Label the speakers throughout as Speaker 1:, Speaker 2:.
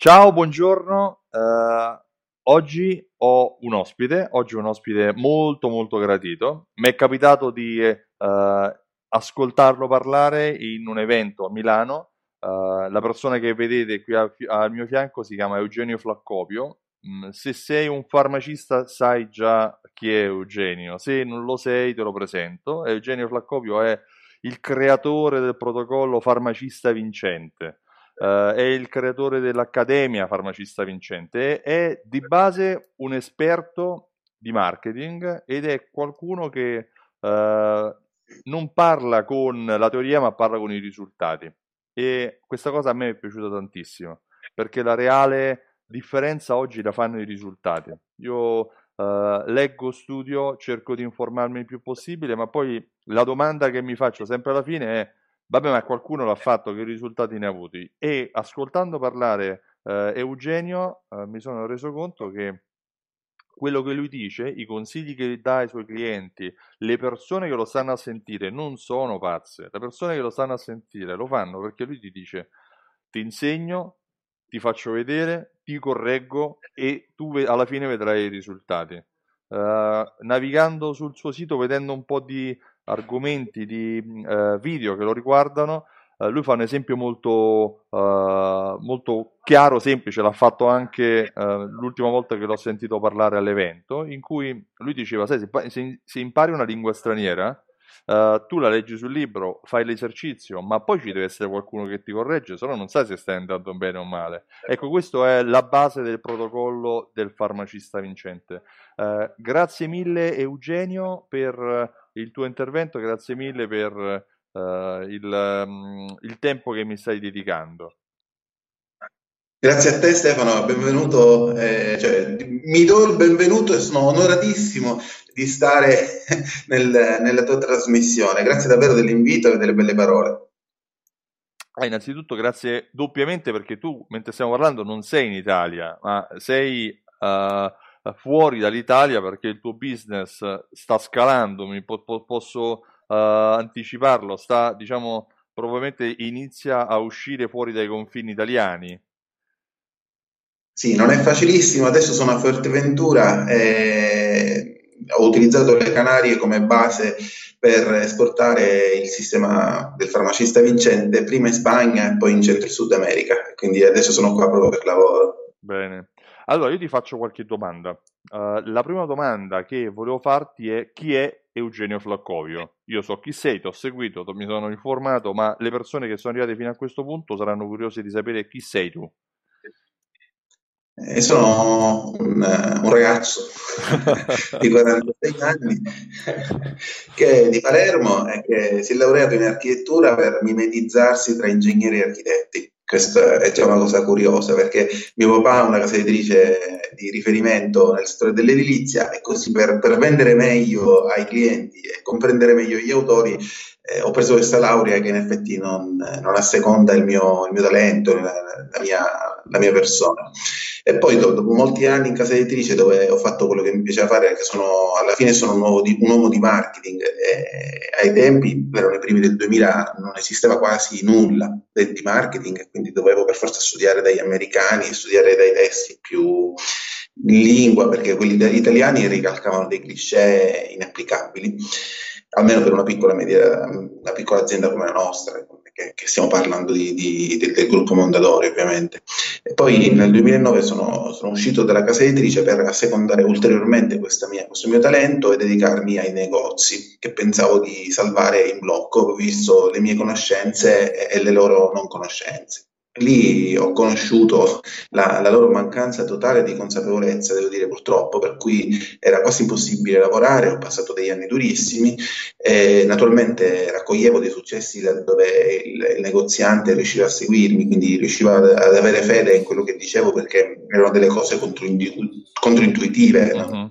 Speaker 1: Ciao, buongiorno. Uh, oggi ho un ospite, oggi un ospite molto molto gradito. Mi è capitato di uh, ascoltarlo parlare in un evento a Milano. Uh, la persona che vedete qui a, al mio fianco si chiama Eugenio Flaccopio. Mm, se sei un farmacista sai già chi è Eugenio, se non lo sei te lo presento. Eugenio Flaccopio è il creatore del protocollo farmacista vincente Uh, è il creatore dell'Accademia Farmacista Vincente, è di base un esperto di marketing ed è qualcuno che uh, non parla con la teoria ma parla con i risultati e questa cosa a me è piaciuta tantissimo perché la reale differenza oggi la fanno i risultati. Io uh, leggo, studio, cerco di informarmi il più possibile, ma poi la domanda che mi faccio sempre alla fine è vabbè ma qualcuno l'ha fatto, che risultati ne ha avuti? E ascoltando parlare eh, Eugenio eh, mi sono reso conto che quello che lui dice, i consigli che dà ai suoi clienti, le persone che lo stanno a sentire non sono pazze, le persone che lo stanno a sentire lo fanno perché lui ti dice ti insegno, ti faccio vedere, ti correggo e tu alla fine vedrai i risultati. Uh, navigando sul suo sito, vedendo un po' di argomenti di uh, video che lo riguardano, uh, lui fa un esempio molto, molto chiaro, semplice, l'ha fatto anche l'ultima volta che l'ho sentito parlare all'evento, in cui lui diceva, sai, se, se impari una lingua straniera, Uh, tu la leggi sul libro, fai l'esercizio, ma poi ci deve essere qualcuno che ti corregge, se no non sai se stai andando bene o male. Ecco, questa è la base del protocollo del farmacista vincente. Uh, grazie mille Eugenio per il tuo intervento, grazie mille per uh, il, um, il tempo che mi stai dedicando.
Speaker 2: Grazie a te Stefano, benvenuto, eh, cioè, mi do il benvenuto e sono onoratissimo di stare nel, nella tua trasmissione. Grazie davvero dell'invito e delle belle parole.
Speaker 1: Ah, innanzitutto grazie doppiamente perché tu, mentre stiamo parlando, non sei in Italia, ma sei uh, fuori dall'Italia perché il tuo business sta scalando, mi po- po- posso uh, anticiparlo, sta, diciamo, probabilmente inizia a uscire fuori dai confini italiani.
Speaker 2: Sì, non è facilissimo. Adesso sono a Fuerteventura e ho utilizzato le Canarie come base per esportare il sistema del farmacista vincente prima in Spagna e poi in Centro e Sud America. Quindi adesso sono qua proprio per lavoro.
Speaker 1: Bene. Allora, io ti faccio qualche domanda. Uh, la prima domanda che volevo farti è chi è Eugenio Flaccovio? Io so chi sei, ti ho seguito, mi sono informato, ma le persone che sono arrivate fino a questo punto saranno curiose di sapere chi sei tu.
Speaker 2: E sono un, un ragazzo di 46 anni che è di Palermo e che si è laureato in architettura per mimetizzarsi tra ingegneri e architetti. Questa è già una cosa curiosa perché mio papà ha una casa editrice di riferimento nel settore dell'edilizia e così per, per vendere meglio ai clienti e comprendere meglio gli autori eh, ho preso questa laurea che in effetti non, non asseconda il mio, il mio talento, la, la, mia, la, mia, persona. E poi dopo, dopo, molti anni in casa editrice dove ho fatto quello che mi piaceva fare, perché sono, alla fine sono un uomo di, un uomo di marketing, e ai tempi, erano i primi del 2000, non esisteva quasi nulla di marketing, quindi dovevo per forza studiare dagli americani, studiare dai testi più in lingua, perché quelli italiani ricalcavano dei cliché inapplicabili almeno per una piccola, media, una piccola azienda come la nostra, che, che stiamo parlando di, di, del, del, gruppo Mondadori ovviamente. E poi nel 2009 sono, sono, uscito dalla casa editrice per assecondare ulteriormente mia, questo mio talento e dedicarmi ai negozi che pensavo di salvare in blocco, visto le mie conoscenze e, e le loro non conoscenze. Lì ho conosciuto la, la, loro mancanza totale di consapevolezza, devo dire purtroppo, per cui era quasi impossibile lavorare, ho passato degli anni durissimi, e naturalmente raccoglievo dei successi dove il, il negoziante riusciva a seguirmi, quindi riusciva ad, ad, avere fede in quello che dicevo perché erano delle cose controintuitive. Uh-huh. No?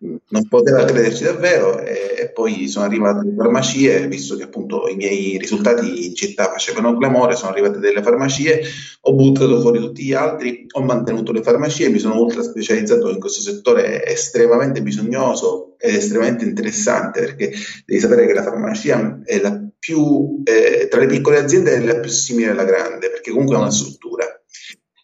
Speaker 2: non poteva crederci davvero e, poi sono arrivate le farmacie, visto che appunto i miei risultati in città facevano clamore, sono arrivate delle farmacie, ho buttato fuori tutti gli altri, ho mantenuto le farmacie, mi sono ultra specializzato in questo settore estremamente bisognoso ed estremamente interessante perché devi sapere che la farmacia è la più, eh, tra le piccole aziende è la più simile alla grande perché comunque ha una struttura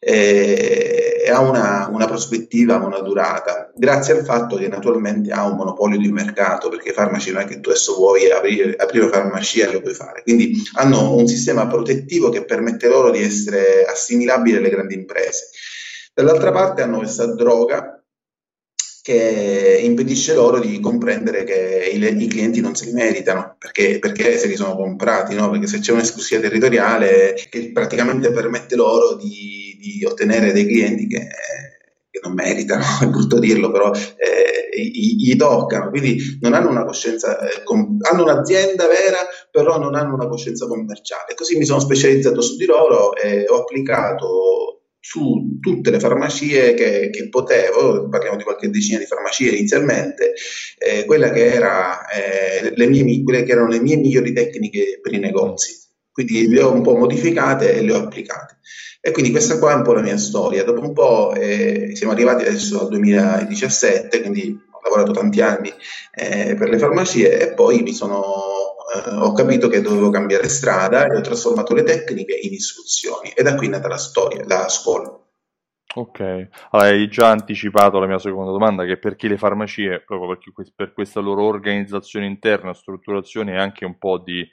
Speaker 2: e ha una, una, prospettiva, una durata, grazie al fatto che naturalmente ha un monopolio di mercato, perché i farmaci non è che tu adesso vuoi aprire, aprire farmacia e lo puoi fare, quindi hanno un sistema protettivo che permette loro di essere assimilabili alle grandi imprese. Dall'altra parte hanno questa droga che impedisce loro di comprendere che i, i clienti non se li meritano, perché, perché, se li sono comprati, no? perché se c'è un'esclusiva territoriale che praticamente permette loro di, di ottenere dei clienti che, che, non meritano, è brutto dirlo, però eh, gli, gli, toccano, quindi non hanno una coscienza, eh, com- hanno un'azienda vera, però non hanno una coscienza commerciale. Così mi sono specializzato su di loro e ho applicato su tutte le farmacie che, che, potevo, parliamo di qualche decina di farmacie inizialmente, eh, quella che era, eh, mie, quelle che erano le mie migliori tecniche per i negozi. Quindi le ho un po' modificate e le ho applicate. E quindi questa qua è un po' la mia storia. Dopo un po' eh, siamo arrivati adesso al 2017, quindi ho lavorato tanti anni eh, per le farmacie e poi mi sono eh, ho capito che dovevo cambiare strada e ho trasformato le tecniche in istruzioni. E da qui è nata la storia, la scuola.
Speaker 1: Ok, allora, hai già anticipato la mia seconda domanda, che per chi le farmacie, proprio perché per questa loro organizzazione interna, strutturazione e anche un po' di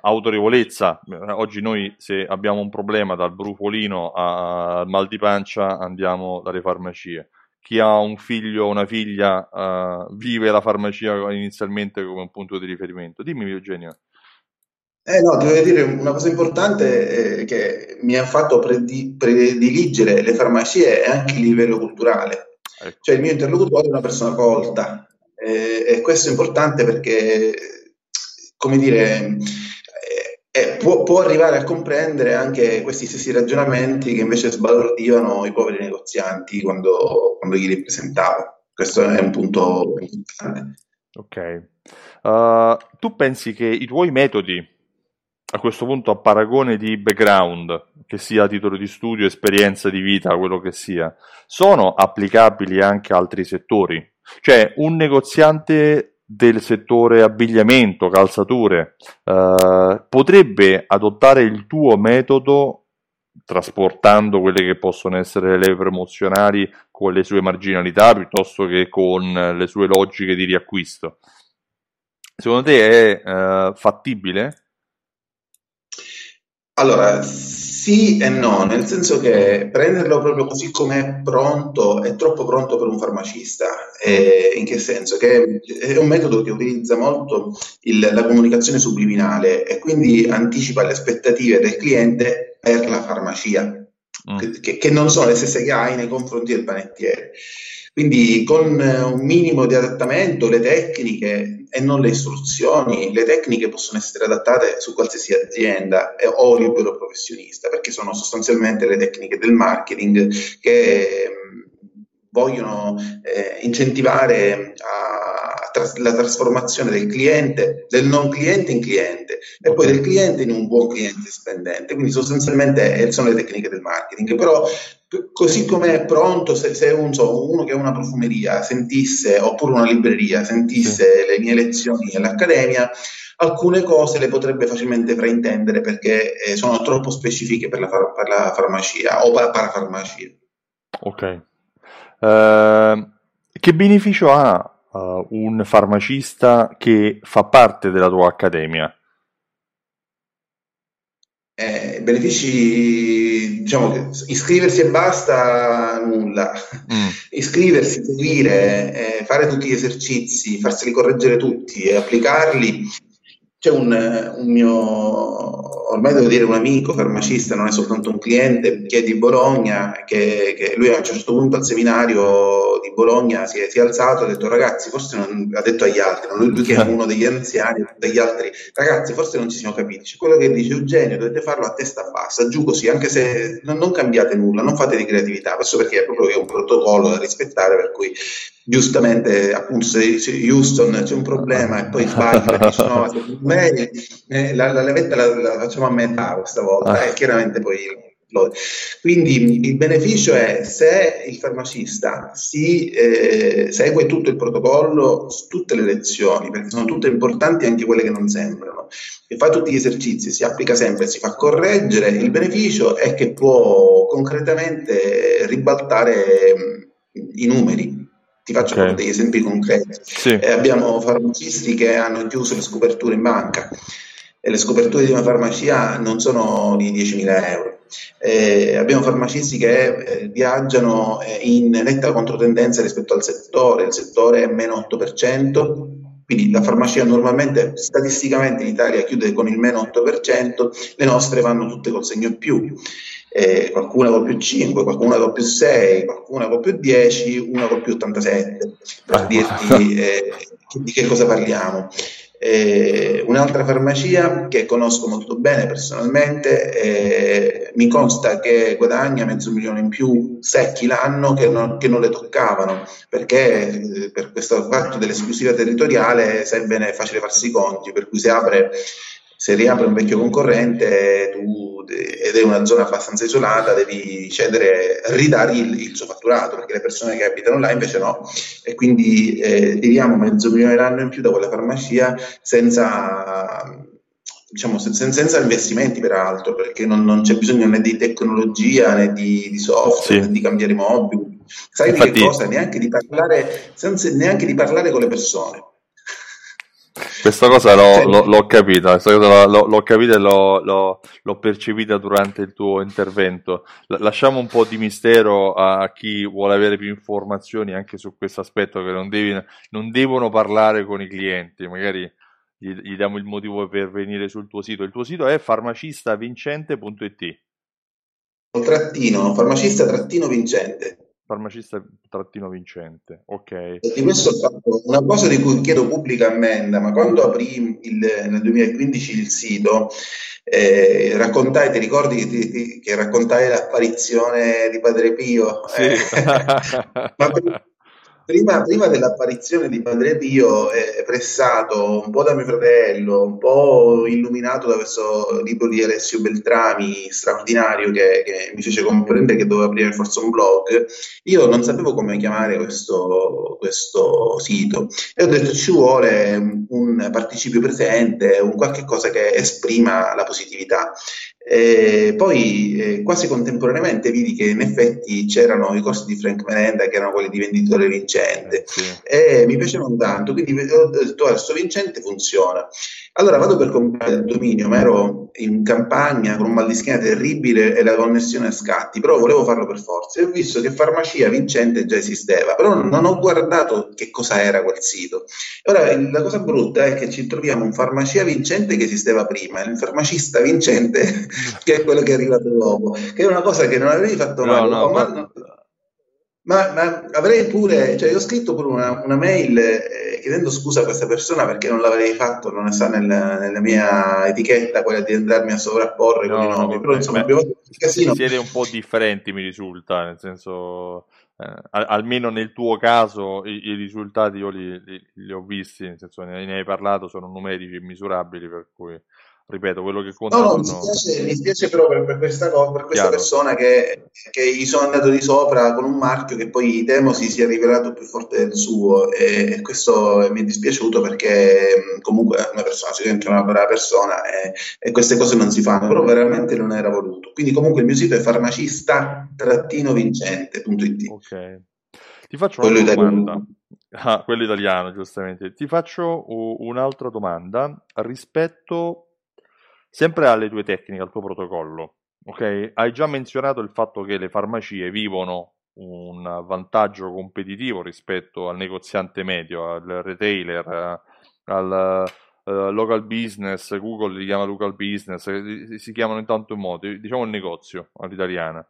Speaker 1: autorevolezza, oggi noi se abbiamo un problema dal brufolino al mal di pancia andiamo dalle farmacie chi ha un figlio o una figlia uh, vive la farmacia inizialmente come un punto di riferimento. Dimmi Eugenio.
Speaker 2: Eh no, devo dire una cosa importante eh, che mi ha fatto predi- prediligere le farmacie è anche il livello culturale. Ecco. Cioè il mio interlocutore è una persona colta eh, e questo è importante perché, come dire, e può, può, arrivare a comprendere anche questi stessi ragionamenti che invece sbalordivano i poveri negozianti quando, quando gli li presentavo. Questo è un punto importante.
Speaker 1: Ok. Uh, tu pensi che i tuoi metodi, a questo punto a paragone di background, che sia titolo di studio, esperienza di vita, quello che sia, sono applicabili anche a altri settori? Cioè, un negoziante del settore abbigliamento, calzature, eh, potrebbe adottare il tuo metodo trasportando quelle che possono essere le promozionali con le sue marginalità piuttosto che con le sue logiche di riacquisto. Secondo te è eh, fattibile?
Speaker 2: Allora, sì e no, nel senso che prenderlo proprio così com'è pronto è troppo pronto per un farmacista. E in che senso? Che è un metodo che utilizza molto il, la comunicazione subliminale e quindi anticipa le aspettative del cliente per la farmacia, mm. che, che, non sono le stesse che hai nei confronti del panettiere. Quindi con un minimo di adattamento, le tecniche e non le istruzioni, le tecniche possono essere adattate su qualsiasi azienda o libero professionista, perché sono sostanzialmente le tecniche del marketing che vogliono eh, incentivare a, tras- la trasformazione del cliente, del non cliente in cliente e poi del cliente in un buon cliente spendente. Quindi sostanzialmente sono le tecniche del marketing. Però così come è pronto, se, se un, so, uno che ha una profumeria sentisse, oppure una libreria, sentisse le mie lezioni all'accademia, alcune cose le potrebbe facilmente fraintendere perché eh, sono troppo specifiche per la, far- per la farmacia o para- parafarmacia.
Speaker 1: Ok. Uh, che beneficio ha uh, un farmacista che fa parte della tua accademia?
Speaker 2: Eh, benefici, diciamo che iscriversi e basta, nulla. Mm. Iscriversi, seguire, eh, fare tutti gli esercizi, farseli correggere tutti e applicarli c'è un, un, mio, ormai devo dire un amico farmacista, non è soltanto un cliente, che è di Bologna, che, che lui a un certo punto al seminario di Bologna si è, si è alzato e ha detto ragazzi, forse non, ha detto agli altri, lui, lui che è uno degli anziani, degli altri, ragazzi forse non ci siamo capiti, c'è quello che dice Eugenio dovete farlo a testa bassa, giù così, anche se non, non cambiate nulla, non fate di creatività, questo perché è proprio un protocollo da rispettare, per cui giustamente appunto se, se Houston c'è un problema e poi sbagli me, eh, la, la, levetta la, la, facciamo a metà questa volta ah. e chiaramente poi quindi il beneficio è se il farmacista si eh, segue tutto il protocollo su tutte le lezioni, perché sono tutte importanti anche quelle che non sembrano, e fa tutti gli esercizi, si applica sempre, si fa correggere, il beneficio è che può concretamente ribaltare i numeri. Ti faccio okay. degli esempi concreti. Sì. Eh, abbiamo farmacisti che hanno chiuso le scoperture in banca e le scoperture di una farmacia non sono di 10.000 euro. Eh, abbiamo farmacisti che eh, viaggiano eh, in netta controtendenza rispetto al settore, il settore è meno 8%, quindi la farmacia normalmente statisticamente in Italia chiude con il meno 8%, le nostre vanno tutte col segno più eh, qualcuna con più 5, qualcuna con più 6, qualcuna con più 10, una con più 87, per ah. dirti eh, di che cosa parliamo. Eh, un'altra farmacia che conosco molto bene personalmente, eh, mi consta che guadagna mezzo milione in più secchi l'anno che non, che non le toccavano, perché eh, per questo fatto dell'esclusiva territoriale sai bene è facile farsi i conti, per cui si apre se riapre un vecchio concorrente tu, ed è una zona abbastanza isolata, devi cedere, ridare il, il, suo fatturato, perché le persone che abitano là invece no, e quindi eh, tiriamo mezzo milione l'anno in più da quella farmacia senza, diciamo, senza, investimenti peraltro, perché non, non, c'è bisogno né di tecnologia né di, di software sì. né di cambiare mobili. Sai Infatti... di che cosa? Neanche di parlare, senza, neanche di parlare con le persone.
Speaker 1: Questa cosa l'ho, l'ho, l'ho capita, questa cosa l'ho, l'ho capita e l'ho, l'ho, percepita durante il tuo intervento. lasciamo un po' di mistero a chi vuole avere più informazioni anche su questo aspetto, che non, devi, non devono parlare con i clienti, magari gli, gli, diamo il motivo per venire sul tuo sito. Il tuo sito è farmacistavincente.it.
Speaker 2: Trattino, farmacista-vincente
Speaker 1: farmacista-vincente, ok.
Speaker 2: Di questo ho fatto una cosa di cui chiedo pubblica ammenda, ma quando aprì il, nel 2015 il sito, eh, raccontai, ti ricordi che, ti, che, raccontai l'apparizione di Padre Pio?
Speaker 1: Sì. Eh,
Speaker 2: ma prima, prima, dell'apparizione di Padre Pio, eh, pressato un po' da mio fratello, un po' illuminato da questo libro di Alessio Beltrami, straordinario, che, che mi fece comprendere che dovevo aprire forse un blog, io non sapevo come chiamare questo, questo sito e ho detto ci vuole un participio presente, un qualche cosa che esprima la positività. E poi eh, quasi contemporaneamente vidi che in effetti c'erano i corsi di Frank Menenda che erano quelli di venditore vincente sì. e mi piacevano tanto, quindi ho detto questo vincente funziona. Allora vado per comprare il dominio, ma ero in campagna con un mal di schiena terribile e la connessione a scatti, però volevo farlo per forza e ho visto che farmacia vincente già esisteva, però non ho guardato che cosa era quel sito. Ora la cosa brutta è che ci troviamo un farmacia vincente che esisteva prima un farmacista vincente che è quello che è arrivato dopo, che è una cosa che non avevi fatto mai. No, no, ma, ma, ma, avrei pure, cioè io ho scritto pure una, una mail eh, chiedendo scusa a questa persona perché non l'avrei fatto, non sta nel, nella mia etichetta quella di andarmi a sovrapporre no, con i nomi, però insomma abbiamo fatto
Speaker 1: un casino. Siete un po' differenti mi risulta, nel senso, eh, almeno nel tuo caso i, i risultati io li, li, li, ho visti, nel senso ne, ne hai parlato, sono numerici e misurabili per cui ripeto, quello che conta.
Speaker 2: No, no, mi spiace, mi spiace però per, per, questa, cosa, per questa persona che, che, gli sono andato di sopra con un marchio che poi Demo si sia rivelato più forte del suo e, e questo mi è dispiaciuto perché comunque è una persona, sicuramente una brava persona e, e, queste cose non si fanno, però veramente non era voluto. Quindi comunque il mio sito è farmacista-vincente.it.
Speaker 1: Ok. Ti faccio una domanda. Ah, quello italiano, giustamente. Ti faccio un'altra domanda rispetto Sempre alle tue tecniche, al tuo protocollo, ok? Hai già menzionato il fatto che le farmacie vivono un vantaggio competitivo rispetto al negoziante medio, al retailer, al, uh, local business, Google li chiama local business, si, si chiamano in tanto modo, diciamo il negozio all'italiana.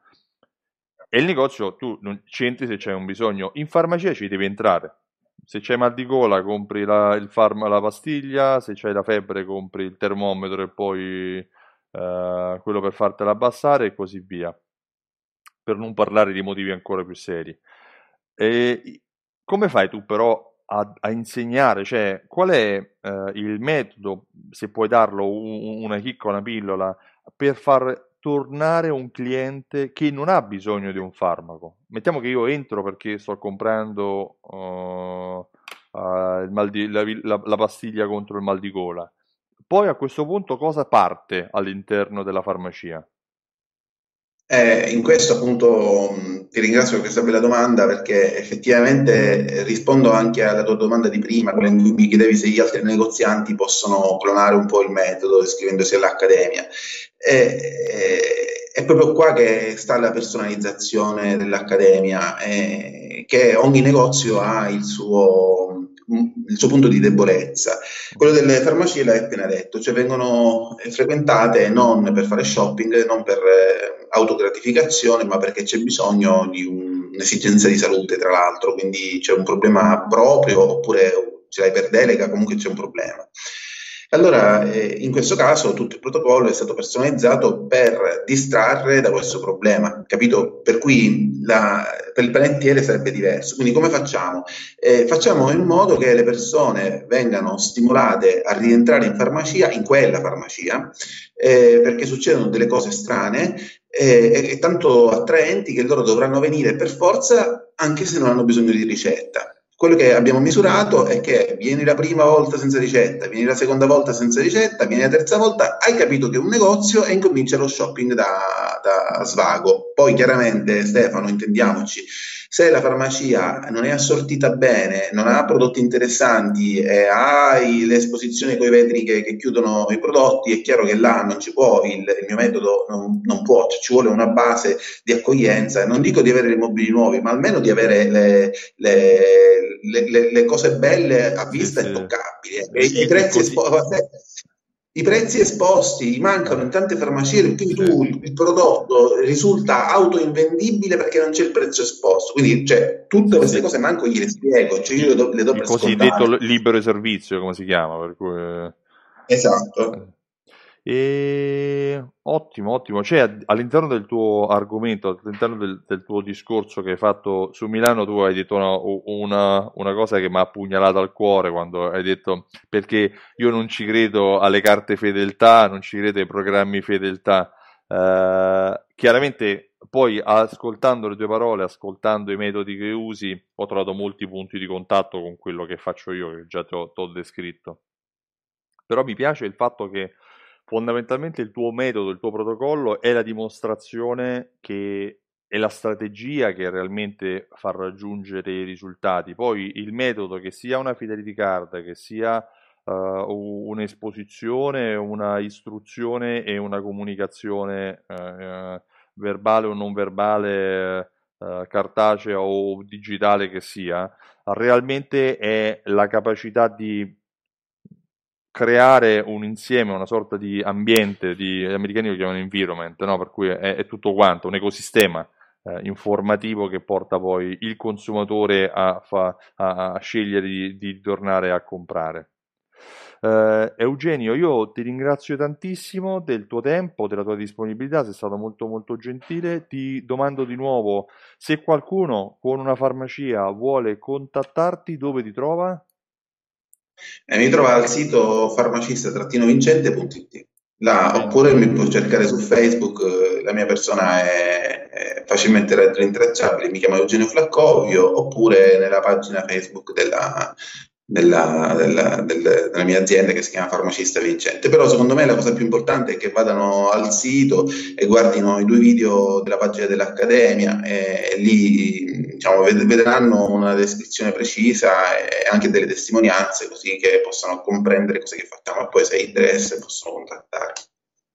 Speaker 1: E il negozio tu non c'entri se c'è un bisogno, in farmacia ci devi entrare. Se c'è mal di gola compri la, il farma, la pastiglia, se c'hai la febbre compri il termometro e poi uh, quello per fartela abbassare e così via. Per non parlare di motivi ancora più seri. E come fai tu però a, a insegnare? Cioè, qual è uh, il metodo, se puoi darlo, un, una chicca, una pillola, per far tornare un cliente che non ha bisogno di un farmaco. Mettiamo che io entro perché sto comprando uh, uh, di, la, la, la, pastiglia contro il mal di gola. Poi a questo punto cosa parte all'interno della farmacia?
Speaker 2: Eh, in questo appunto ti ringrazio per questa bella domanda perché effettivamente rispondo anche alla tua domanda di prima, quella in cui mi chiedevi se gli altri negozianti possono clonare un po' il metodo iscrivendosi all'Accademia. E, è proprio qua che sta la personalizzazione dell'Accademia, eh, che ogni negozio ha il suo il suo punto di debolezza. Quello delle farmacie l'hai appena detto, cioè vengono frequentate non per fare shopping, non per eh, autogratificazione, ma perché c'è bisogno di un, un'esigenza di salute, tra l'altro, quindi c'è un problema proprio oppure ce l'hai per delega, comunque c'è un problema. Allora, eh, in questo caso tutto il protocollo è stato personalizzato per distrarre da questo problema, capito? Per cui la, per il panettiere sarebbe diverso. Quindi come facciamo? Eh, facciamo in modo che le persone vengano stimolate a rientrare in farmacia, in quella farmacia, eh, perché succedono delle cose strane eh, e tanto attraenti che loro dovranno venire per forza anche se non hanno bisogno di ricetta. Quello che abbiamo misurato è che vieni la prima volta senza ricetta, vieni la seconda volta senza ricetta, vieni la terza volta, hai capito che è un negozio e incomincia lo shopping da, da svago. Poi chiaramente Stefano, intendiamoci, se la farmacia non è assortita bene, non ha prodotti interessanti e ha le esposizioni con i vetri che, che, chiudono i prodotti, è chiaro che là non ci può, il, il mio metodo non, non può, cioè ci vuole una base di accoglienza, non dico di avere i mobili nuovi, ma almeno di avere le, le, le, le cose belle a vista sì, e toccabili. Sì, e i prezzi esposti i prezzi esposti mancano in tante farmacie, quindi tu il prodotto risulta autoinvendibile perché non c'è il prezzo esposto. Quindi, cioè, tutte queste cose manco gliele spiego, cioè io le do, le do
Speaker 1: il cosiddetto libero servizio, come si chiama? Cui... Eh,
Speaker 2: esatto.
Speaker 1: Eh. E... Ottimo, ottimo. Cioè, all'interno del tuo argomento, all'interno del, del, tuo discorso che hai fatto su Milano, tu hai detto una, una, una cosa che mi ha appugnalato al cuore quando hai detto perché io non ci credo alle carte fedeltà, non ci credo ai programmi fedeltà. Uh, chiaramente poi ascoltando le tue parole, ascoltando i metodi che usi, ho trovato molti punti di contatto con quello che faccio io, che già ti ho descritto. Però mi piace il fatto che fondamentalmente il tuo metodo, il tuo protocollo è la dimostrazione che è la strategia che realmente fa raggiungere i risultati. Poi il metodo, che sia una fidelity card, che sia uh, un'esposizione, una istruzione e una comunicazione uh, verbale o non verbale, uh, cartacea o digitale che sia, realmente è la capacità di creare un insieme, una sorta di ambiente, di, gli americani lo chiamano environment, no? per cui è, è, tutto quanto, un ecosistema eh, informativo che porta poi il consumatore a, fa, a, a scegliere di, di, tornare a comprare. Uh, Eugenio, io ti ringrazio tantissimo del tuo tempo, della tua disponibilità, sei stato molto molto gentile. Ti domando di nuovo se qualcuno con una farmacia vuole contattarti, dove ti trova?
Speaker 2: Eh, mi trova al sito farmacista-vincente.it. Là, oppure mi può cercare su Facebook, eh, la mia persona è, è facilmente rintracciabile, mi chiamo Eugenio Flaccovio, oppure nella pagina Facebook della, della, della, della, della, mia azienda che si chiama Farmacista Vincente. Però secondo me la cosa più importante è che vadano al sito e guardino i due video della pagina dell'Accademia e, e lì diciamo, vedranno una descrizione precisa e anche delle testimonianze così che possano comprendere cosa che facciamo e poi se interessa possono contattare.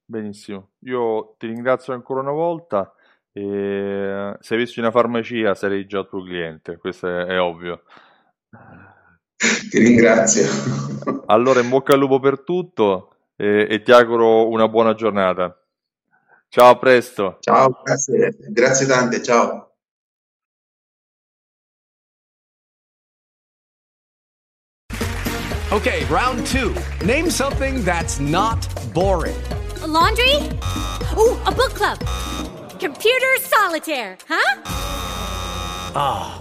Speaker 1: Benissimo, io ti ringrazio ancora una volta. E se avessi una farmacia sarei già tuo cliente, questo è, è ovvio.
Speaker 2: Ti ringrazio.
Speaker 1: Allora, in bocca al lupo per tutto e, e ti auguro una buona giornata. Ciao, a presto.
Speaker 2: Ciao, grazie, grazie tante, ciao.
Speaker 3: Okay, round two. Name something that's not boring.
Speaker 4: A laundry? Ooh, a book club. Computer solitaire, huh?
Speaker 3: Ah, oh,